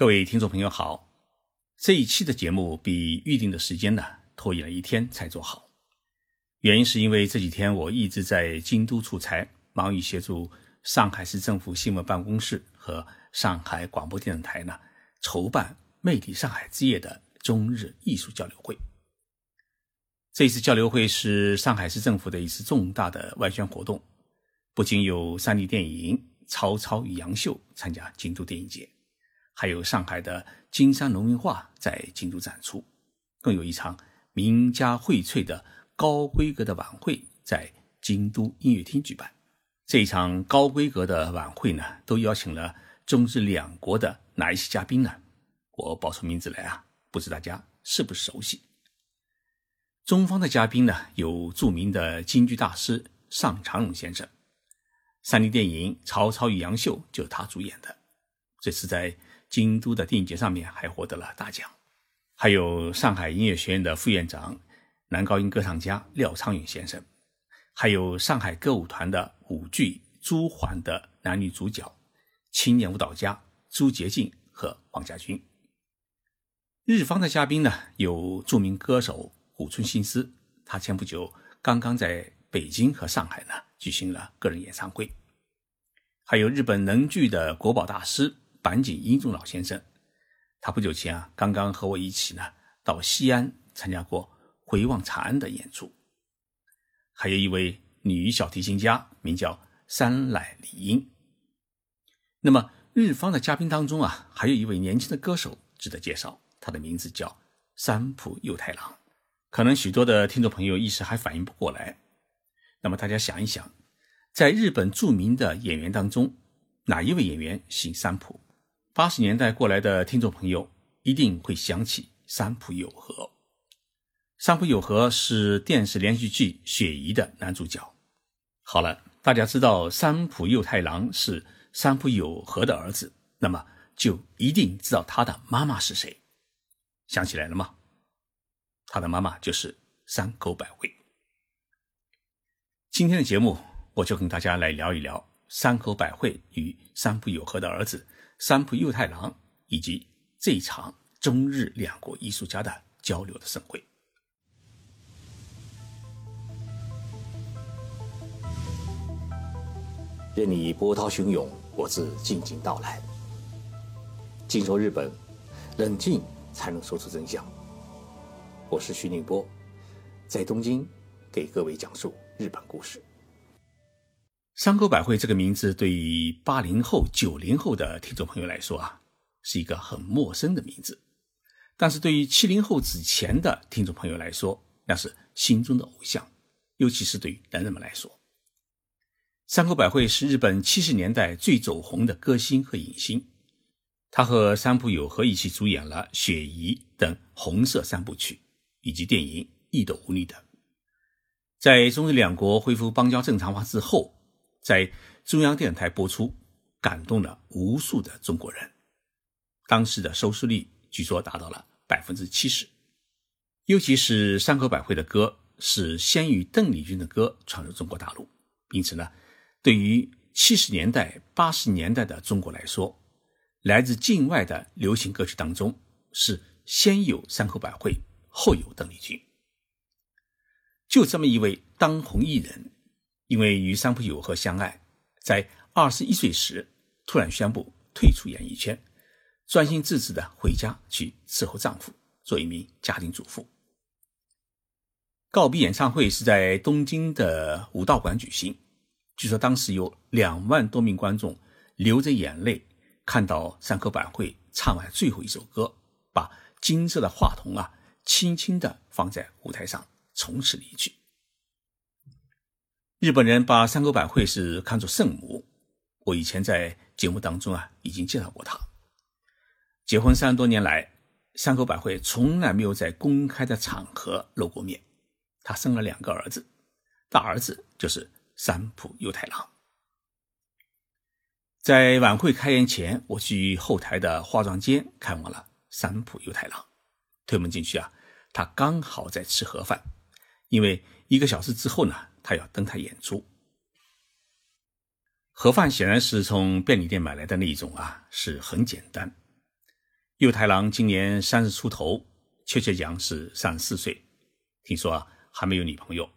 各位听众朋友好，这一期的节目比预定的时间呢拖延了一天才做好，原因是因为这几天我一直在京都出差，忙于协助上海市政府新闻办公室和上海广播电视台呢筹办“魅力上海”之夜的中日艺术交流会。这次交流会是上海市政府的一次重大的外宣活动，不仅有三 D 电影《曹操与杨秀》参加京都电影节。还有上海的金山农民画在京都展出，更有一场名家荟萃的高规格的晚会在京都音乐厅举办。这一场高规格的晚会呢，都邀请了中日两国的哪一些嘉宾呢？我报出名字来啊，不知大家是不是熟悉？中方的嘉宾呢，有著名的京剧大师尚长荣先生，三 D 电影《曹操与杨秀》就是他主演的，这是在。京都的电影节上面还获得了大奖，还有上海音乐学院的副院长、男高音歌唱家廖昌永先生，还有上海歌舞团的舞剧《朱鹮》的男女主角、青年舞蹈家朱洁静和黄家军。日方的嘉宾呢，有著名歌手谷村新司，他前不久刚刚在北京和上海呢举行了个人演唱会，还有日本能剧的国宝大师。板井英宗老先生，他不久前啊，刚刚和我一起呢到西安参加过《回望长安》的演出。还有一位女小提琴家，名叫山乃里英。那么日方的嘉宾当中啊，还有一位年轻的歌手值得介绍，他的名字叫三浦佑太郎。可能许多的听众朋友一时还反应不过来。那么大家想一想，在日本著名的演员当中，哪一位演员姓三浦？八十年代过来的听众朋友一定会想起三浦友和。三浦友和是电视连续剧《雪姨》的男主角。好了，大家知道三浦佑太郎是三浦友和的儿子，那么就一定知道他的妈妈是谁。想起来了吗？他的妈妈就是山口百惠。今天的节目，我就跟大家来聊一聊山口百惠与三浦友和的儿子。三浦佑太郎以及这场中日两国艺术家的交流的盛会。任你波涛汹涌，我自静静到来。静说日本，冷静才能说出真相。我是徐宁波，在东京给各位讲述日本故事。山口百惠这个名字对于八零后、九零后的听众朋友来说啊，是一个很陌生的名字；但是对于七零后之前的听众朋友来说，那是心中的偶像，尤其是对于男人们来说。山口百惠是日本七十年代最走红的歌星和影星，他和三浦友和一起主演了《雪姨》等红色三部曲，以及电影《异斗舞女》等。在中日两国恢复邦交正常化之后。在中央电视台播出，感动了无数的中国人。当时的收视率据说达到了百分之七十。尤其是山口百惠的歌是先于邓丽君的歌传入中国大陆，因此呢，对于七十年代、八十年代的中国来说，来自境外的流行歌曲当中是先有山口百惠，后有邓丽君。就这么一位当红艺人。因为与三浦友和相爱，在二十一岁时突然宣布退出演艺圈，专心致志的回家去伺候丈夫，做一名家庭主妇。告别演唱会是在东京的武道馆举行，据说当时有两万多名观众流着眼泪看到山口百惠唱完最后一首歌，把金色的话筒啊轻轻的放在舞台上，从此离去。日本人把山口百惠是看作圣母，我以前在节目当中啊已经介绍过她。结婚三十多年来，山口百惠从来没有在公开的场合露过面。她生了两个儿子，大儿子就是三浦佑太郎。在晚会开演前，我去后台的化妆间看望了三浦佑太郎。推门进去啊，他刚好在吃盒饭，因为一个小时之后呢。他要登台演出，盒饭显然是从便利店买来的那一种啊，是很简单。右太郎今年三十出头，确切讲是三十四岁。听说啊，还没有女朋友。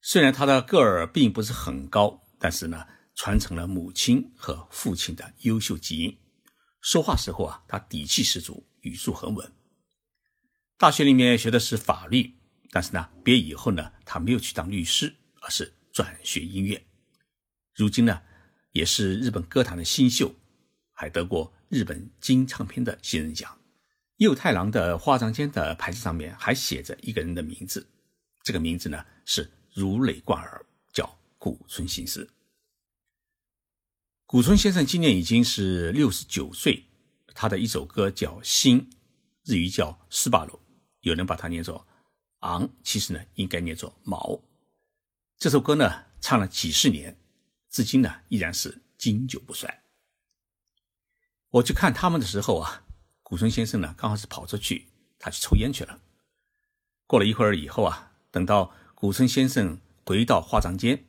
虽然他的个儿并不是很高，但是呢，传承了母亲和父亲的优秀基因。说话时候啊，他底气十足，语速很稳。大学里面学的是法律，但是呢，毕业以后呢，他没有去当律师，而是转学音乐。如今呢，也是日本歌坛的新秀，还得过日本金唱片的新人奖。右太郎的化妆间的牌子上面还写着一个人的名字，这个名字呢是如雷贯耳，叫古村新司。古村先生今年已经是六十九岁，他的一首歌叫《心》，日语叫“斯巴鲁”，有人把它念作“昂”，其实呢应该念作“毛”。这首歌呢唱了几十年，至今呢依然是经久不衰。我去看他们的时候啊。古村先生呢，刚好是跑出去，他去抽烟去了。过了一会儿以后啊，等到古村先生回到化妆间，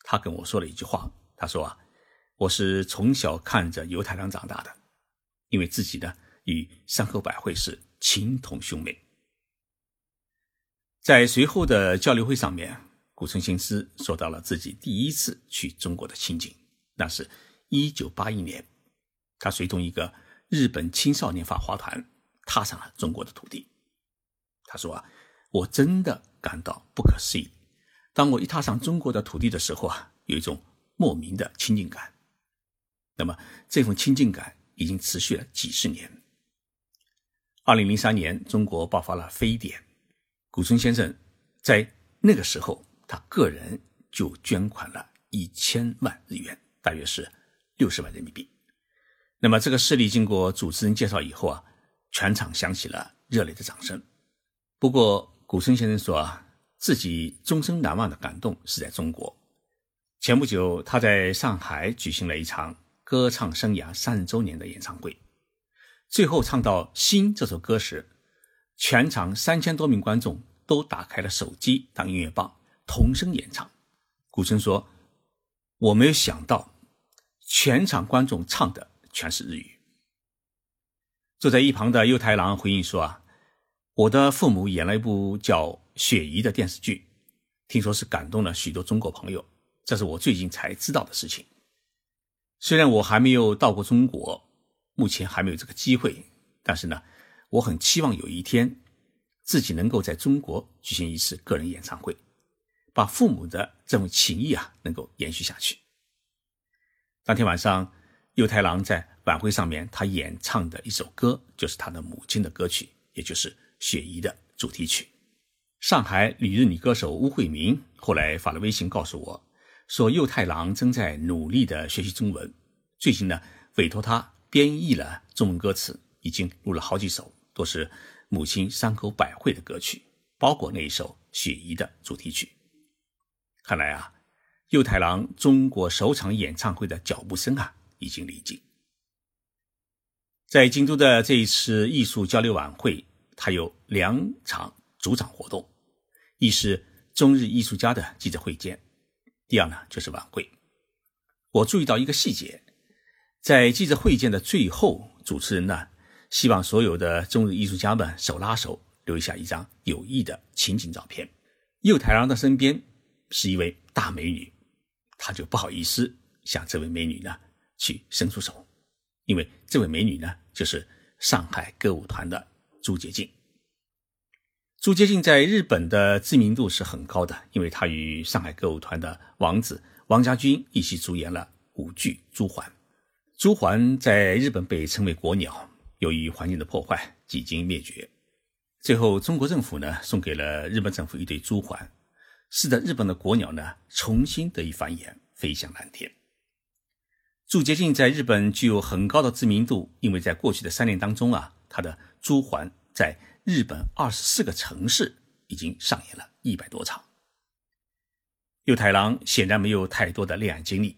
他跟我说了一句话。他说啊，我是从小看着犹太郎长大的，因为自己呢与山口百惠是情同兄妹。在随后的交流会上面，古村新司说到了自己第一次去中国的情景，那是一九八一年，他随同一个。日本青少年法华团踏上了中国的土地。他说：“啊，我真的感到不可思议。当我一踏上中国的土地的时候啊，有一种莫名的亲近感。那么这份亲近感已经持续了几十年。二零零三年，中国爆发了非典，古村先生在那个时候，他个人就捐款了一千万日元，大约是六十万人民币。”那么这个事例经过主持人介绍以后啊，全场响起了热烈的掌声。不过古村先生说啊，自己终生难忘的感动是在中国。前不久他在上海举行了一场歌唱生涯三十周年的演唱会，最后唱到《心》这首歌时，全场三千多名观众都打开了手机当音乐棒，同声演唱。古村说：“我没有想到，全场观众唱的。”全是日语。坐在一旁的右太郎回应说：“啊，我的父母演了一部叫《雪姨》的电视剧，听说是感动了许多中国朋友。这是我最近才知道的事情。虽然我还没有到过中国，目前还没有这个机会，但是呢，我很期望有一天自己能够在中国举行一次个人演唱会，把父母的这份情谊啊能够延续下去。”当天晚上。右太郎在晚会上面，他演唱的一首歌就是他的母亲的歌曲，也就是《雪姨》的主题曲。上海旅日女歌手巫慧明后来发了微信告诉我，说右太郎正在努力的学习中文，最近呢委托他编译了中文歌词，已经录了好几首，都是母亲山口百惠的歌曲，包括那一首《雪姨》的主题曲。看来啊，右太郎中国首场演唱会的脚步声啊。已经离近。在京都的这一次艺术交流晚会，它有两场主场活动：一是中日艺术家的记者会见，第二呢就是晚会。我注意到一个细节，在记者会见的最后，主持人呢希望所有的中日艺术家们手拉手留下一张有意的情景照片。右太郎的身边是一位大美女，他就不好意思向这位美女呢。去伸出手，因为这位美女呢，就是上海歌舞团的朱洁静。朱洁静在日本的知名度是很高的，因为她与上海歌舞团的王子王家军一起主演了舞剧《朱鹮》。朱鹮在日本被称为国鸟，由于环境的破坏，几经灭绝。最后，中国政府呢，送给了日本政府一对朱鹮，使得日本的国鸟呢，重新得以繁衍，飞向蓝天。朱洁静在日本具有很高的知名度，因为在过去的三年当中啊，她的《朱鹮》在日本二十四个城市已经上演了一百多场。右太郎显然没有太多的恋爱经历，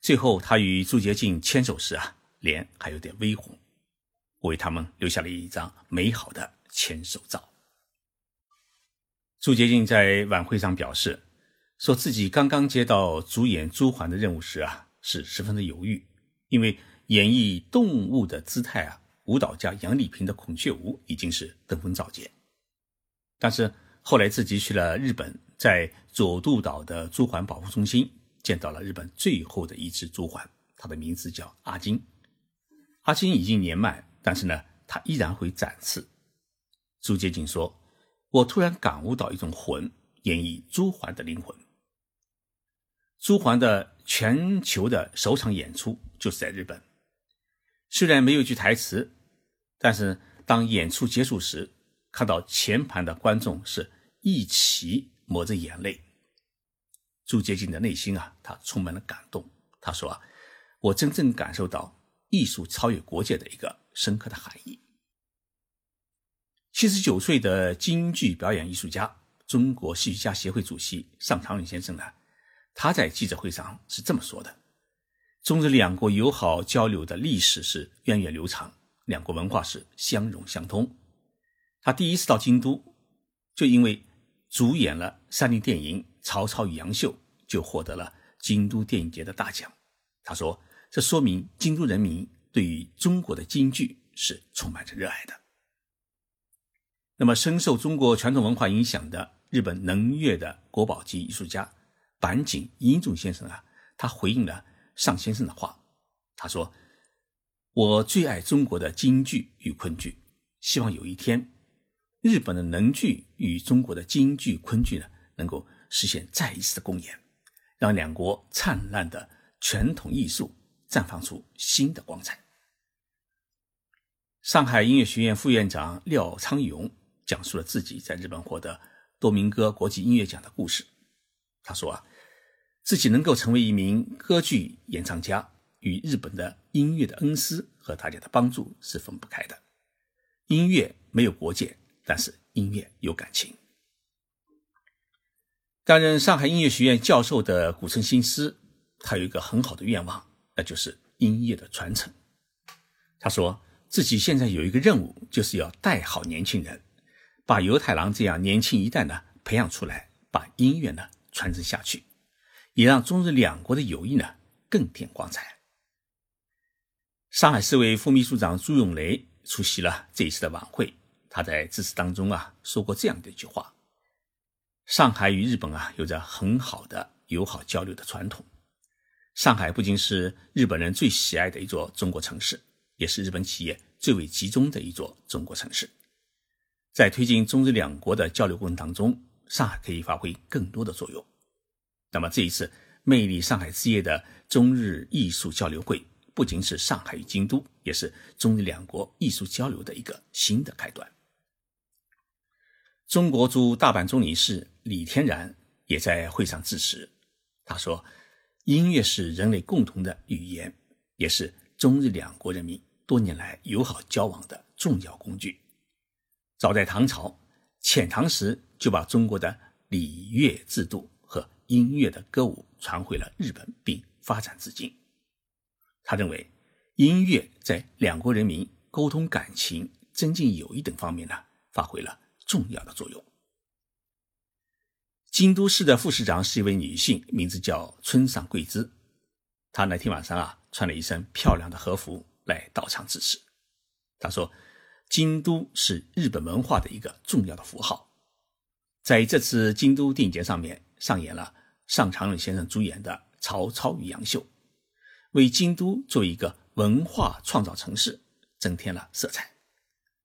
最后他与朱洁静牵手时啊，脸还有点微红，为他们留下了一张美好的牵手照。朱洁静在晚会上表示，说自己刚刚接到主演《朱鹮》的任务时啊。是十分的犹豫，因为演绎动物的姿态啊，舞蹈家杨丽萍的孔雀舞已经是登峰造极。但是后来自己去了日本，在佐渡岛的朱鹮保护中心见到了日本最后的一只朱鹮，它的名字叫阿金。阿金已经年迈，但是呢，他依然会展翅。朱洁静说：“我突然感悟到一种魂，演绎朱桓的灵魂。朱桓的全球的首场演出就是在日本，虽然没有句台词，但是当演出结束时，看到前排的观众是一起抹着眼泪。朱洁静的内心啊，他充满了感动。他说啊，我真正感受到艺术超越国界的一个深刻的含义。”七十九岁的京剧表演艺术家、中国戏剧家协会主席尚长荣先生呢，他在记者会上是这么说的：“中日两国友好交流的历史是源远流长，两国文化是相融相通。他第一次到京都，就因为主演了三立电影《曹操与杨秀》，就获得了京都电影节的大奖。他说，这说明京都人民对于中国的京剧是充满着热爱的。”那么，深受中国传统文化影响的日本能乐的国宝级艺术家板井英重先生啊，他回应了尚先生的话。他说：“我最爱中国的京剧与昆剧，希望有一天，日本的能剧与中国的京剧、昆剧呢，能够实现再一次的公演，让两国灿烂的传统艺术绽放出新的光彩。”上海音乐学院副院长廖昌永。讲述了自己在日本获得多明戈国际音乐奖的故事。他说啊，自己能够成为一名歌剧演唱家，与日本的音乐的恩师和大家的帮助是分不开的。音乐没有国界，但是音乐有感情。担任上海音乐学院教授的古村新司，他有一个很好的愿望，那就是音乐的传承。他说自己现在有一个任务，就是要带好年轻人。把犹太郎这样年轻一代呢培养出来，把音乐呢传承下去，也让中日两国的友谊呢更添光彩。上海市委副秘书长朱永雷出席了这一次的晚会，他在致辞当中啊说过这样的一句话：“上海与日本啊有着很好的友好交流的传统。上海不仅是日本人最喜爱的一座中国城市，也是日本企业最为集中的一座中国城市。”在推进中日两国的交流过程当中，上海可以发挥更多的作用。那么这一次魅力上海之夜的中日艺术交流会，不仅是上海与京都，也是中日两国艺术交流的一个新的开端。中国驻大阪总领事李天然也在会上致辞，他说：“音乐是人类共同的语言，也是中日两国人民多年来友好交往的重要工具。”早在唐朝，遣唐时就把中国的礼乐制度和音乐的歌舞传回了日本，并发展至今。他认为，音乐在两国人民沟通感情、增进友谊等方面呢，发挥了重要的作用。京都市的副市长是一位女性，名字叫村上贵之。他那天晚上啊，穿了一身漂亮的和服来到场致辞。他说。京都是日本文化的一个重要的符号，在这次京都电影节上面上演了上长荣先生主演的《曹操与杨秀》，为京都作为一个文化创造城市增添了色彩。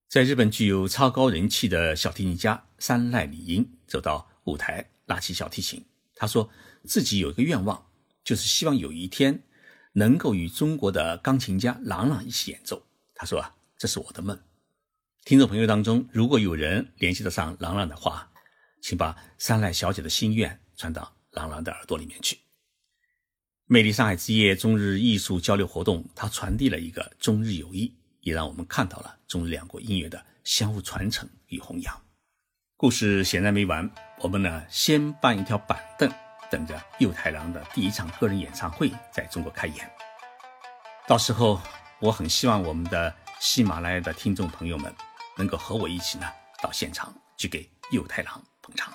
在日本具有超高人气的小提琴家山濑理音走到舞台拉起小提琴，他说自己有一个愿望，就是希望有一天能够与中国的钢琴家郎朗一起演奏。他说啊，这是我的梦。听众朋友当中，如果有人联系得上郎朗的话，请把三濑小姐的心愿传到郎朗的耳朵里面去。魅力上海之夜中日艺术交流活动，它传递了一个中日友谊，也让我们看到了中日两国音乐的相互传承与弘扬。故事显然没完，我们呢先搬一条板凳，等着右太郎的第一场个人演唱会在中国开演。到时候，我很希望我们的喜马拉雅的听众朋友们。能够和我一起呢，到现场去给右太郎捧场。